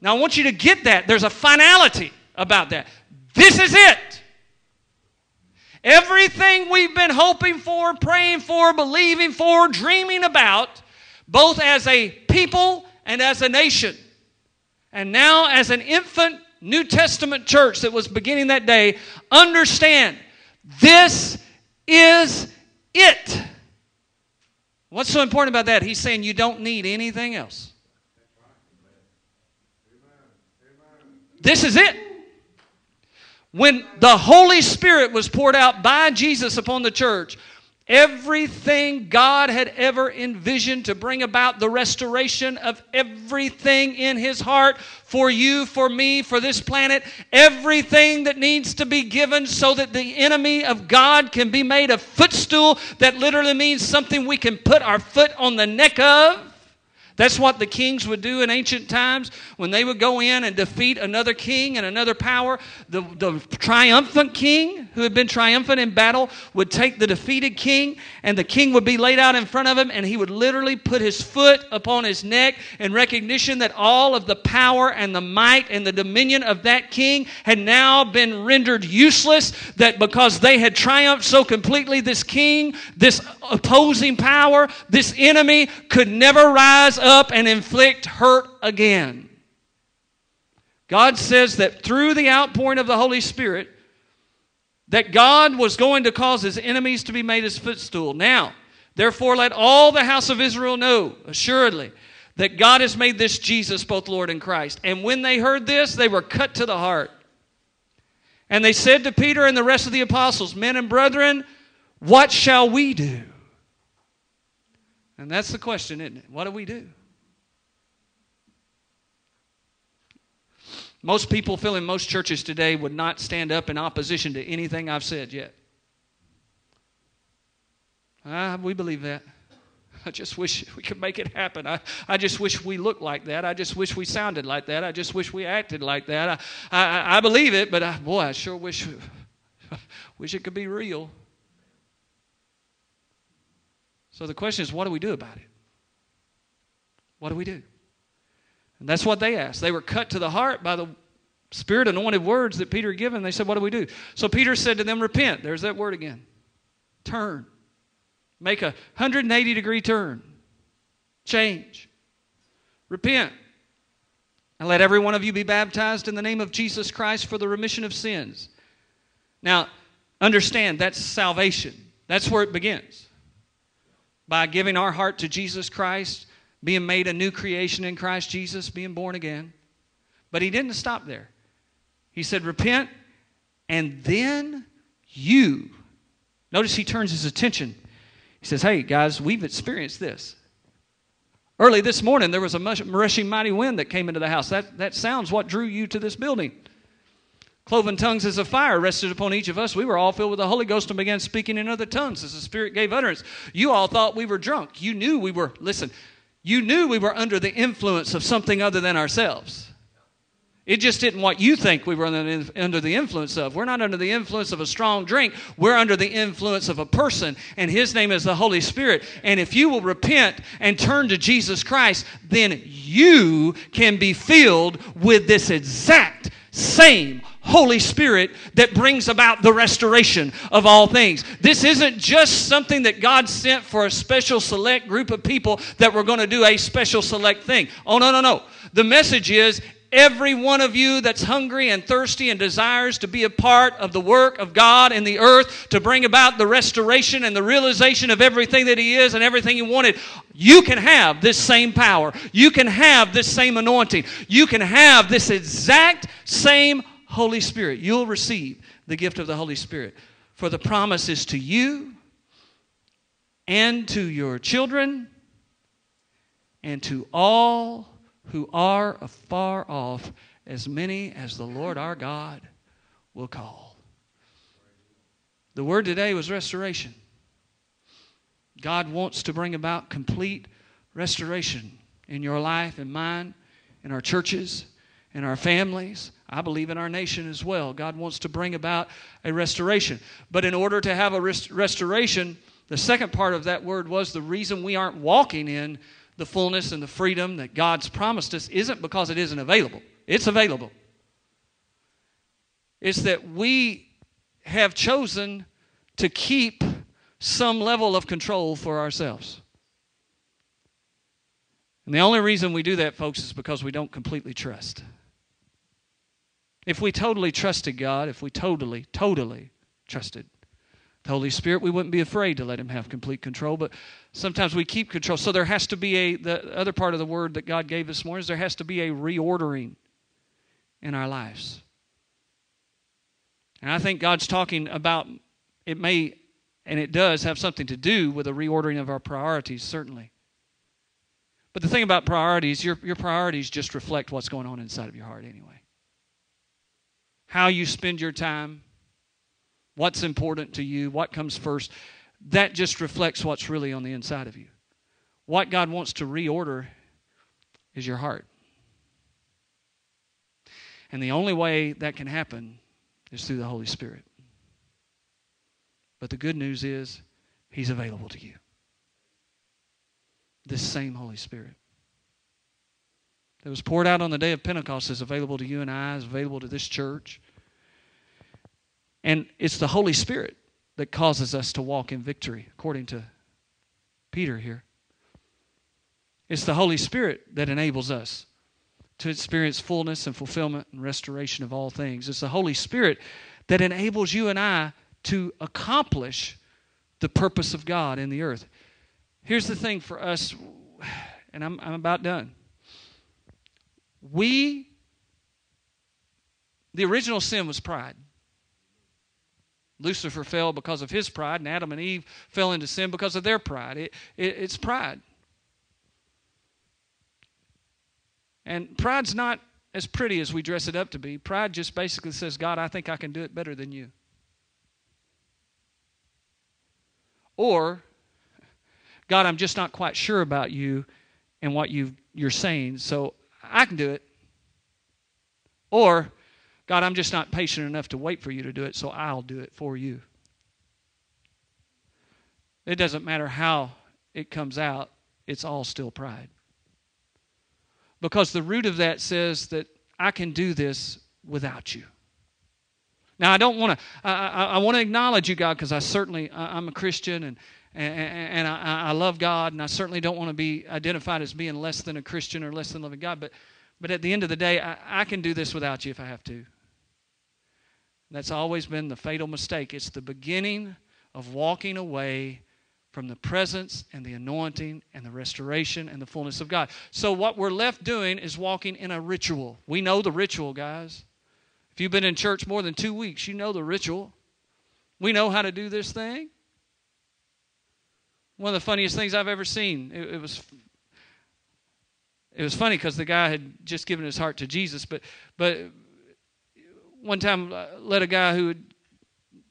Now, I want you to get that. There's a finality about that. This is it. Everything we've been hoping for, praying for, believing for, dreaming about, both as a people and as a nation, and now as an infant New Testament church that was beginning that day, understand this is it. What's so important about that? He's saying you don't need anything else. This is it. When the Holy Spirit was poured out by Jesus upon the church, Everything God had ever envisioned to bring about the restoration of everything in His heart for you, for me, for this planet, everything that needs to be given so that the enemy of God can be made a footstool that literally means something we can put our foot on the neck of. That's what the kings would do in ancient times when they would go in and defeat another king and another power. The, the triumphant king, who had been triumphant in battle, would take the defeated king, and the king would be laid out in front of him, and he would literally put his foot upon his neck in recognition that all of the power and the might and the dominion of that king had now been rendered useless. That because they had triumphed so completely, this king, this opposing power, this enemy could never rise up and inflict hurt again. God says that through the outpouring of the Holy Spirit, that God was going to cause his enemies to be made his footstool. Now, therefore, let all the house of Israel know assuredly that God has made this Jesus both Lord and Christ. And when they heard this, they were cut to the heart. And they said to Peter and the rest of the apostles, Men and brethren, what shall we do? And that's the question, isn't it? What do we do? Most people feel in most churches today would not stand up in opposition to anything I've said yet. Ah, we believe that. I just wish we could make it happen. I, I just wish we looked like that. I just wish we sounded like that. I just wish we acted like that. I, I, I believe it, but I, boy, I sure wish, wish it could be real. So the question is, what do we do about it? What do we do? And that's what they asked. They were cut to the heart by the spirit anointed words that Peter had given. They said, What do we do? So Peter said to them, Repent. There's that word again. Turn. Make a 180 degree turn. Change. Repent. And let every one of you be baptized in the name of Jesus Christ for the remission of sins. Now, understand that's salvation. That's where it begins. By giving our heart to Jesus Christ being made a new creation in Christ Jesus, being born again. But he didn't stop there. He said, Repent, and then you. Notice he turns his attention. He says, Hey, guys, we've experienced this. Early this morning, there was a rushing mighty wind that came into the house. That, that sounds what drew you to this building. Cloven tongues as a fire rested upon each of us. We were all filled with the Holy Ghost and began speaking in other tongues as the Spirit gave utterance. You all thought we were drunk. You knew we were, listen, you knew we were under the influence of something other than ourselves. It just didn't what you think we were under the influence of. We're not under the influence of a strong drink. We're under the influence of a person, and his name is the Holy Spirit. And if you will repent and turn to Jesus Christ, then you can be filled with this exact same Holy Spirit that brings about the restoration of all things. This isn't just something that God sent for a special select group of people that were going to do a special select thing. Oh, no, no, no. The message is every one of you that's hungry and thirsty and desires to be a part of the work of God in the earth to bring about the restoration and the realization of everything that He is and everything He wanted, you can have this same power. You can have this same anointing. You can have this exact same Holy Spirit. You'll receive the gift of the Holy Spirit. For the promise is to you and to your children and to all who are afar off, as many as the Lord our God will call. The word today was restoration. God wants to bring about complete restoration in your life and mine, in our churches, in our families, I believe in our nation as well. God wants to bring about a restoration. But in order to have a rest- restoration, the second part of that word was the reason we aren't walking in the fullness and the freedom that God's promised us isn't because it isn't available. It's available. It's that we have chosen to keep some level of control for ourselves. And the only reason we do that, folks, is because we don't completely trust. If we totally trusted God, if we totally, totally trusted the Holy Spirit, we wouldn't be afraid to let Him have complete control. But sometimes we keep control. So there has to be a, the other part of the word that God gave this morning is there has to be a reordering in our lives. And I think God's talking about it may, and it does have something to do with a reordering of our priorities, certainly. But the thing about priorities, your, your priorities just reflect what's going on inside of your heart anyway. How you spend your time, what's important to you, what comes first, that just reflects what's really on the inside of you. What God wants to reorder is your heart. And the only way that can happen is through the Holy Spirit. But the good news is, He's available to you. This same Holy Spirit that was poured out on the day of Pentecost is available to you and I, is available to this church. And it's the Holy Spirit that causes us to walk in victory, according to Peter here. It's the Holy Spirit that enables us to experience fullness and fulfillment and restoration of all things. It's the Holy Spirit that enables you and I to accomplish the purpose of God in the earth. Here's the thing for us, and I'm, I'm about done. We, the original sin was pride. Lucifer fell because of his pride, and Adam and Eve fell into sin because of their pride. It, it, it's pride. And pride's not as pretty as we dress it up to be. Pride just basically says, God, I think I can do it better than you. Or, God, I'm just not quite sure about you and what you you're saying, so I can do it. Or, God, I'm just not patient enough to wait for you to do it, so I'll do it for you. It doesn't matter how it comes out, it's all still pride. Because the root of that says that I can do this without you. Now, I don't want to, I, I, I want to acknowledge you, God, because I certainly, I, am a Christian and, and, I love God, and I certainly don't want to be identified as being less than a Christian or less than loving God. But, but at the end of the day, I, I can do this without you if I have to. That's always been the fatal mistake. It's the beginning of walking away from the presence and the anointing and the restoration and the fullness of God. So, what we're left doing is walking in a ritual. We know the ritual, guys. If you've been in church more than two weeks, you know the ritual. We know how to do this thing. One of the funniest things I've ever seen. It, it was it was funny because the guy had just given his heart to Jesus, but but one time uh, led a guy who had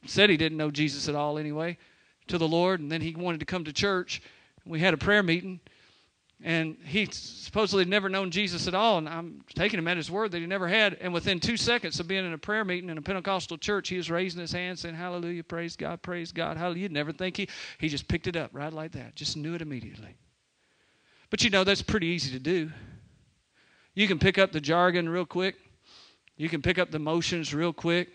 said he didn't know Jesus at all anyway to the Lord, and then he wanted to come to church. We had a prayer meeting, and he supposedly had never known Jesus at all. And I'm taking him at his word that he never had. And within two seconds of being in a prayer meeting in a Pentecostal church, he was raising his hand saying, Hallelujah, praise God, praise God, hallelujah. You'd never think he, he just picked it up right like that, just knew it immediately. But you know, that's pretty easy to do. You can pick up the jargon real quick, you can pick up the motions real quick.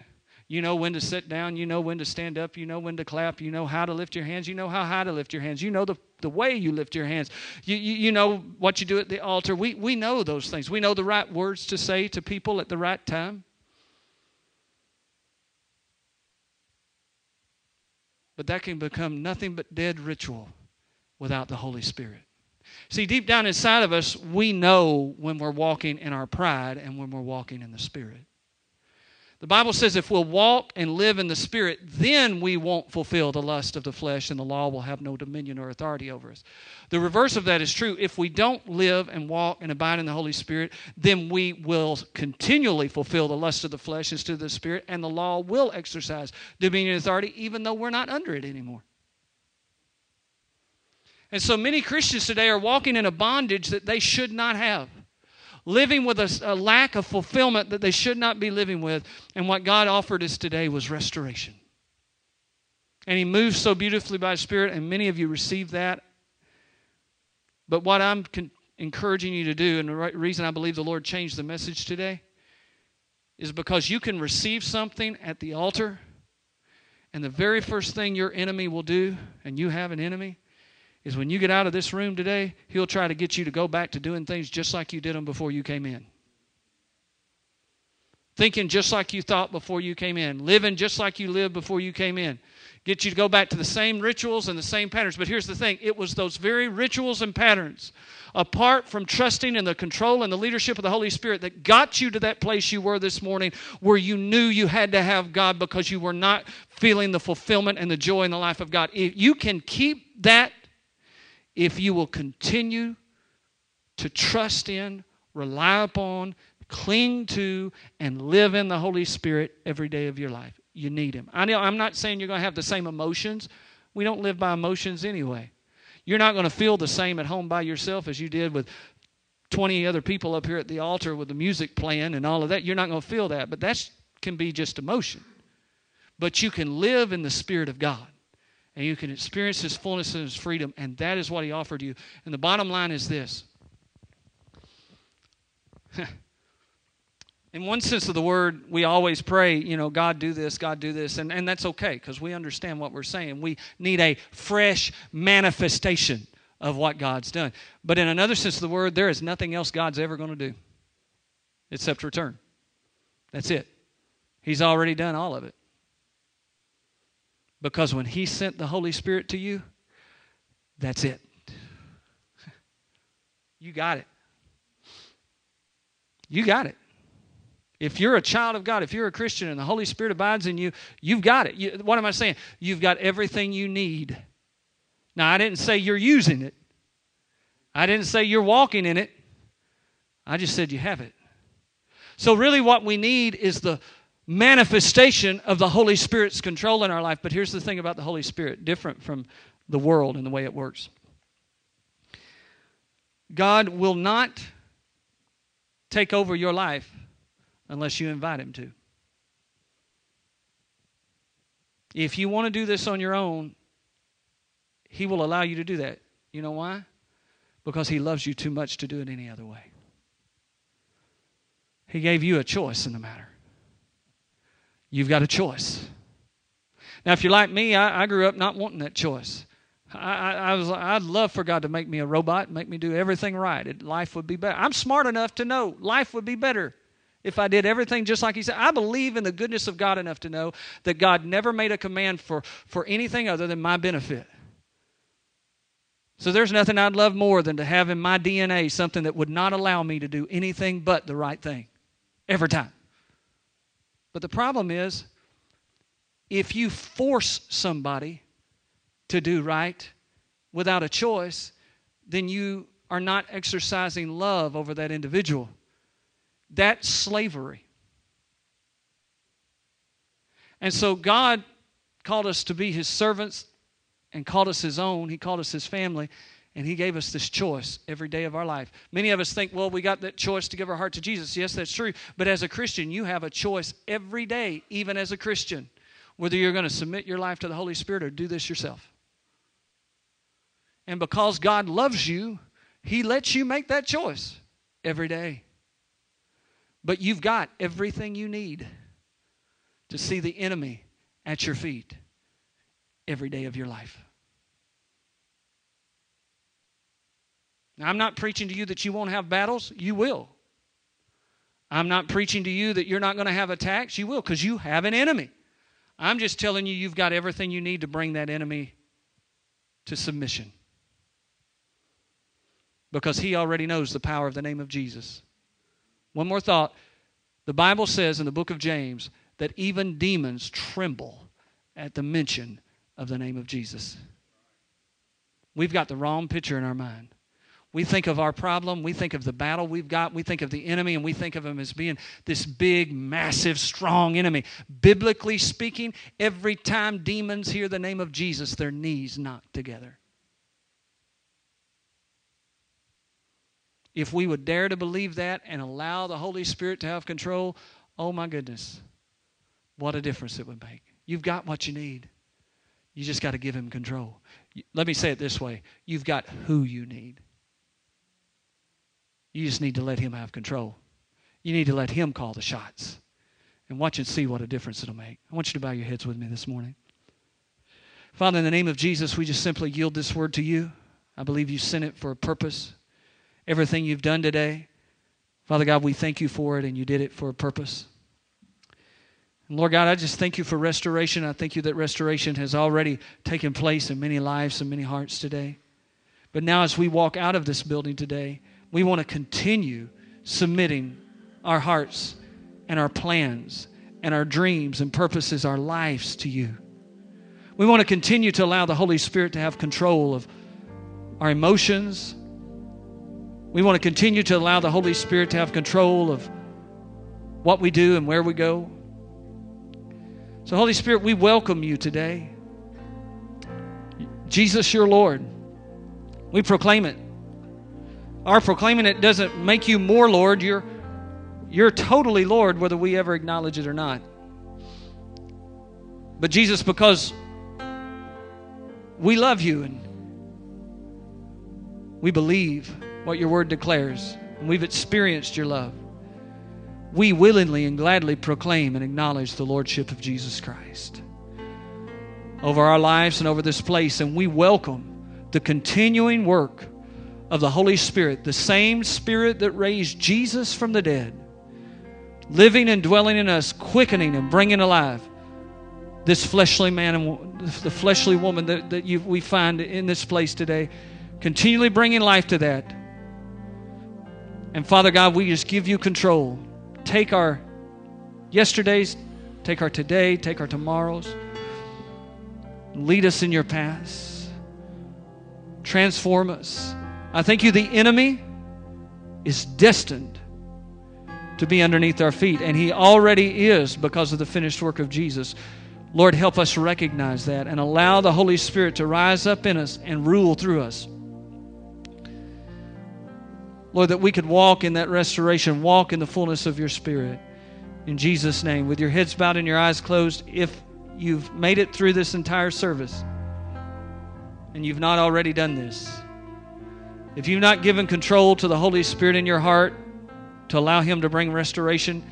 You know when to sit down. You know when to stand up. You know when to clap. You know how to lift your hands. You know how high to lift your hands. You know the, the way you lift your hands. You, you, you know what you do at the altar. We, we know those things. We know the right words to say to people at the right time. But that can become nothing but dead ritual without the Holy Spirit. See, deep down inside of us, we know when we're walking in our pride and when we're walking in the Spirit. The Bible says if we'll walk and live in the Spirit, then we won't fulfill the lust of the flesh and the law will have no dominion or authority over us. The reverse of that is true. If we don't live and walk and abide in the Holy Spirit, then we will continually fulfill the lust of the flesh instead of the Spirit, and the law will exercise dominion and authority even though we're not under it anymore. And so many Christians today are walking in a bondage that they should not have living with a, a lack of fulfillment that they should not be living with. And what God offered us today was restoration. And He moves so beautifully by His Spirit, and many of you received that. But what I'm con- encouraging you to do, and the right reason I believe the Lord changed the message today, is because you can receive something at the altar, and the very first thing your enemy will do, and you have an enemy, is when you get out of this room today, he'll try to get you to go back to doing things just like you did them before you came in. Thinking just like you thought before you came in, living just like you lived before you came in. Get you to go back to the same rituals and the same patterns. But here's the thing it was those very rituals and patterns, apart from trusting in the control and the leadership of the Holy Spirit, that got you to that place you were this morning where you knew you had to have God because you were not feeling the fulfillment and the joy in the life of God. If you can keep that if you will continue to trust in, rely upon, cling to, and live in the Holy Spirit every day of your life. You need Him. I know, I'm not saying you're going to have the same emotions. We don't live by emotions anyway. You're not going to feel the same at home by yourself as you did with 20 other people up here at the altar with the music playing and all of that. You're not going to feel that, but that can be just emotion. But you can live in the Spirit of God and you can experience His fullness and His freedom, and that is what He offered you. And the bottom line is this. In one sense of the word, we always pray, you know, God do this, God do this, and, and that's okay because we understand what we're saying. We need a fresh manifestation of what God's done. But in another sense of the word, there is nothing else God's ever going to do except return. That's it. He's already done all of it. Because when He sent the Holy Spirit to you, that's it. You got it. You got it. If you're a child of God, if you're a Christian and the Holy Spirit abides in you, you've got it. You, what am I saying? You've got everything you need. Now, I didn't say you're using it, I didn't say you're walking in it. I just said you have it. So, really, what we need is the manifestation of the Holy Spirit's control in our life. But here's the thing about the Holy Spirit different from the world and the way it works God will not take over your life unless you invite Him to. If you want to do this on your own, He will allow you to do that. You know why? Because He loves you too much to do it any other way. He gave you a choice in the matter. You've got a choice. Now, if you're like me, I, I grew up not wanting that choice. I, I, was I'd love for God to make me a robot, make me do everything right. It, life would be better. I'm smart enough to know life would be better if I did everything just like He said. I believe in the goodness of God enough to know that God never made a command for, for anything other than my benefit. So there's nothing I'd love more than to have in my DNA something that would not allow me to do anything but the right thing every time. But the problem is, if you force somebody to do right without a choice, then you are not exercising love over that individual. That's slavery. And so God called us to be his servants and called us his own. He called us his family. And He gave us this choice every day of our life. Many of us think, well, we got that choice to give our heart to Jesus. Yes, that's true. But as a Christian, you have a choice every day, even as a Christian, whether you're going to submit your life to the Holy Spirit or do this yourself. And because God loves you, He lets you make that choice every day. But you've got everything you need to see the enemy at your feet every day of your life. Now, I'm not preaching to you that you won't have battles. You will. I'm not preaching to you that you're not going to have attacks. You will, because you have an enemy. I'm just telling you, you've got everything you need to bring that enemy to submission. Because he already knows the power of the name of Jesus. One more thought. The Bible says in the book of James that even demons tremble at the mention of the name of Jesus. We've got the wrong picture in our mind. We think of our problem, we think of the battle we've got, we think of the enemy, and we think of him as being this big, massive, strong enemy. Biblically speaking, every time demons hear the name of Jesus, their knees knock together. If we would dare to believe that and allow the Holy Spirit to have control, oh my goodness, what a difference it would make. You've got what you need. You just got to give him control. Let me say it this way you've got who you need. You just need to let Him have control. You need to let Him call the shots. And watch and see what a difference it'll make. I want you to bow your heads with me this morning. Father, in the name of Jesus, we just simply yield this word to you. I believe you sent it for a purpose. Everything you've done today, Father God, we thank you for it, and you did it for a purpose. And Lord God, I just thank you for restoration. I thank you that restoration has already taken place in many lives and many hearts today. But now, as we walk out of this building today, we want to continue submitting our hearts and our plans and our dreams and purposes, our lives to you. We want to continue to allow the Holy Spirit to have control of our emotions. We want to continue to allow the Holy Spirit to have control of what we do and where we go. So, Holy Spirit, we welcome you today. Jesus, you're Lord. We proclaim it. Our proclaiming it doesn't make you more Lord. You're, you're totally Lord, whether we ever acknowledge it or not. But Jesus, because we love you and we believe what your word declares, and we've experienced your love, we willingly and gladly proclaim and acknowledge the Lordship of Jesus Christ over our lives and over this place, and we welcome the continuing work of the Holy Spirit, the same Spirit that raised Jesus from the dead, living and dwelling in us, quickening and bringing alive this fleshly man and the fleshly woman that, that you, we find in this place today, continually bringing life to that. And Father God, we just give you control. Take our yesterdays, take our today, take our tomorrows. Lead us in your paths. Transform us. I thank you, the enemy is destined to be underneath our feet, and he already is because of the finished work of Jesus. Lord, help us recognize that and allow the Holy Spirit to rise up in us and rule through us. Lord, that we could walk in that restoration, walk in the fullness of your Spirit. In Jesus' name, with your heads bowed and your eyes closed, if you've made it through this entire service and you've not already done this, if you've not given control to the Holy Spirit in your heart to allow Him to bring restoration,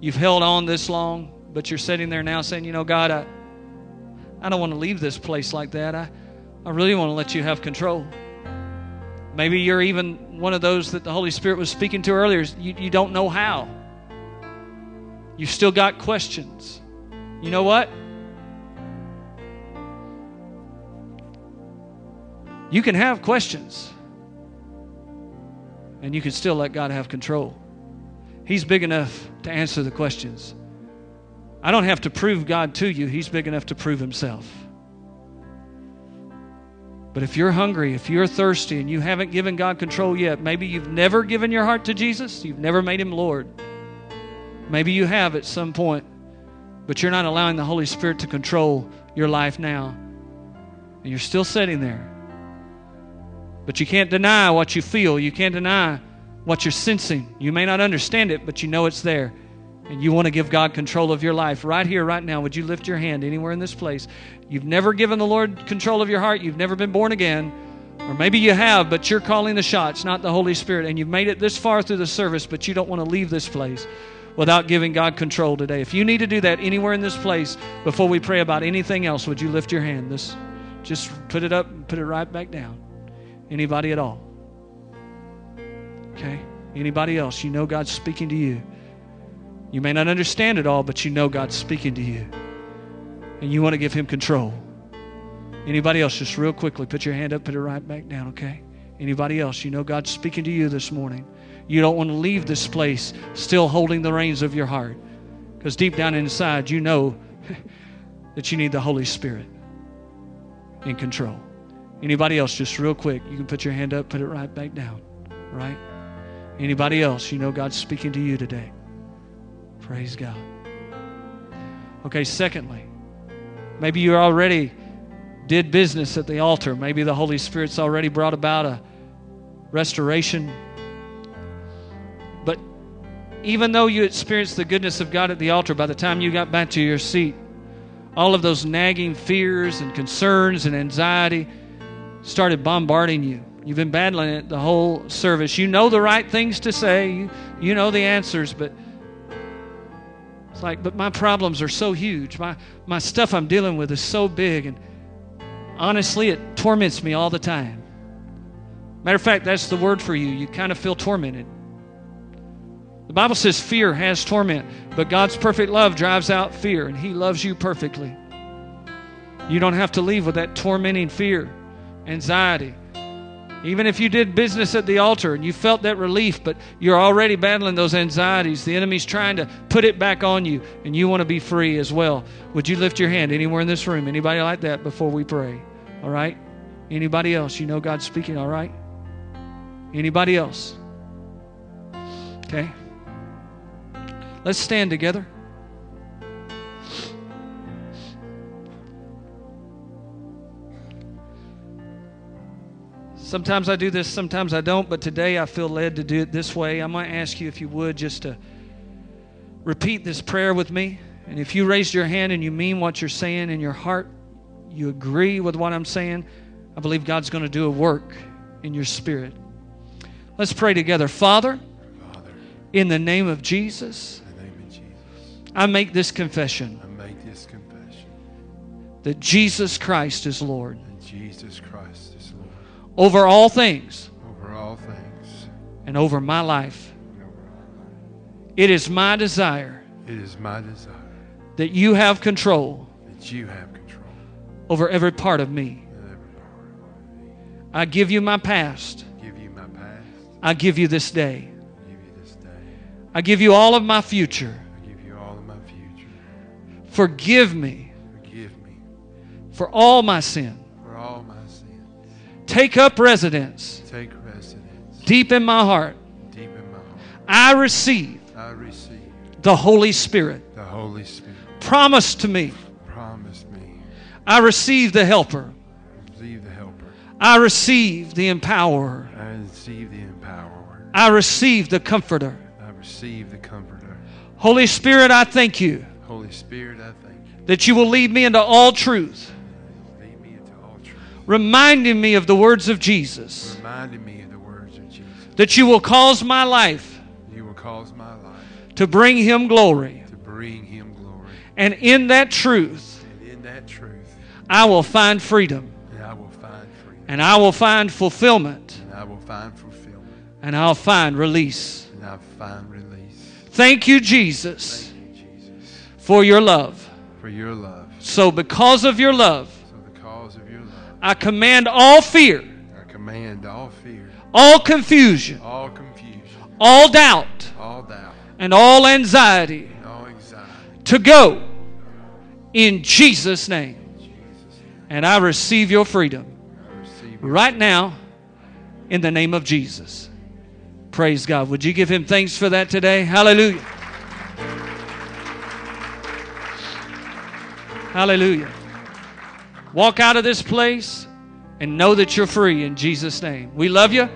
you've held on this long, but you're sitting there now saying, you know, God, I, I don't want to leave this place like that. I, I really want to let you have control. Maybe you're even one of those that the Holy Spirit was speaking to earlier. You, you don't know how. You've still got questions. You know what? You can have questions, and you can still let God have control. He's big enough to answer the questions. I don't have to prove God to you, He's big enough to prove Himself. But if you're hungry, if you're thirsty, and you haven't given God control yet, maybe you've never given your heart to Jesus, you've never made Him Lord. Maybe you have at some point, but you're not allowing the Holy Spirit to control your life now. And you're still sitting there. But you can't deny what you feel. You can't deny what you're sensing. You may not understand it, but you know it's there. And you want to give God control of your life right here, right now. Would you lift your hand anywhere in this place? You've never given the Lord control of your heart. You've never been born again. Or maybe you have, but you're calling the shots, not the Holy Spirit. And you've made it this far through the service, but you don't want to leave this place without giving God control today. If you need to do that anywhere in this place before we pray about anything else, would you lift your hand? This, just put it up and put it right back down. Anybody at all? Okay? Anybody else? You know God's speaking to you. You may not understand it all, but you know God's speaking to you. And you want to give Him control. Anybody else? Just real quickly, put your hand up, put it right back down, okay? Anybody else? You know God's speaking to you this morning. You don't want to leave this place still holding the reins of your heart. Because deep down inside, you know that you need the Holy Spirit in control. Anybody else, just real quick, you can put your hand up, put it right back down. Right? Anybody else, you know God's speaking to you today. Praise God. Okay, secondly, maybe you already did business at the altar. Maybe the Holy Spirit's already brought about a restoration. But even though you experienced the goodness of God at the altar, by the time you got back to your seat, all of those nagging fears and concerns and anxiety, started bombarding you. You've been battling it the whole service. You know the right things to say, you, you know the answers, but it's like, but my problems are so huge. My, my stuff I'm dealing with is so big, and honestly, it torments me all the time. Matter of fact, that's the word for you. You kind of feel tormented. The Bible says fear has torment, but God's perfect love drives out fear, and He loves you perfectly. You don't have to leave with that tormenting fear, anxiety. Even if you did business at the altar and you felt that relief, but you're already battling those anxieties, the enemy's trying to put it back on you, and you want to be free as well. Would you lift your hand anywhere in this room? Anybody like that before we pray? All right? Anybody else? You know God's speaking, all right? Anybody else? Okay. Let's stand together. Sometimes I do this, sometimes I don't, but today I feel led to do it this way. I might ask you, if you would, just to repeat this prayer with me. And if you raised your hand and you mean what you're saying in your heart, you agree with what I'm saying, I believe God's going to do a work in your spirit. Let's pray together. Father, Father, in the name of Jesus, name of Jesus, I make this confession I make this confession that Jesus Christ is Lord Jesus Christ over all things over all things and over my life. over It is my desire. It is my desire that you have control that you have control over every part of me. every part of me. I give you my past. Give you my past. I give you this day. Give you this day. I give you all of my future. I give you all of my future. Forgive me Forgive me for all my sin. Take up residence Take residence deep in my heart. deep in my heart. I receive I receive the Holy Spirit. the Holy Spirit. Promise to me. Promise me. I receive the helper. Receive the helper. I receive the empowerer. I receive the empowerer. I receive the comforter. I receive the comforter. Holy Spirit, I thank you Holy Spirit, I thank you. that you will lead me into all truth, reminding me of the words of Jesus, Reminding me of the words of Jesus. that you will cause my life You will cause my life to bring him glory. to bring him glory. And in that truth, And in that truth, I will find freedom, and I will find freedom. and I will find fulfillment, And I will find fulfillment. and I'll find release. And I will find release. Thank you, Jesus, Thank you, Jesus, for your love. for your love. So, because of your love, I command all fear, I command all fear, all confusion, all confusion, all doubt, all doubt, and all anxiety and all anxiety. to go in Jesus' name. In Jesus' name, And I receive your freedom receive your right now in the name of Jesus. Praise God. Would you give him thanks for that today? Hallelujah. Hallelujah. Walk out of this place and know that you're free in Jesus' name. We love you.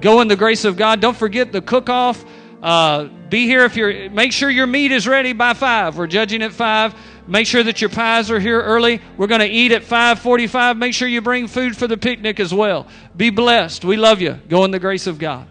Go in the grace of God. Don't forget the cook off. Uh, be here if you're. Make sure your meat is ready by five. We're judging at five. Make sure that your pies are here early. We're going to eat at 5:45. Make sure you bring food for the picnic as well. Be blessed. We love you. Go in the grace of God.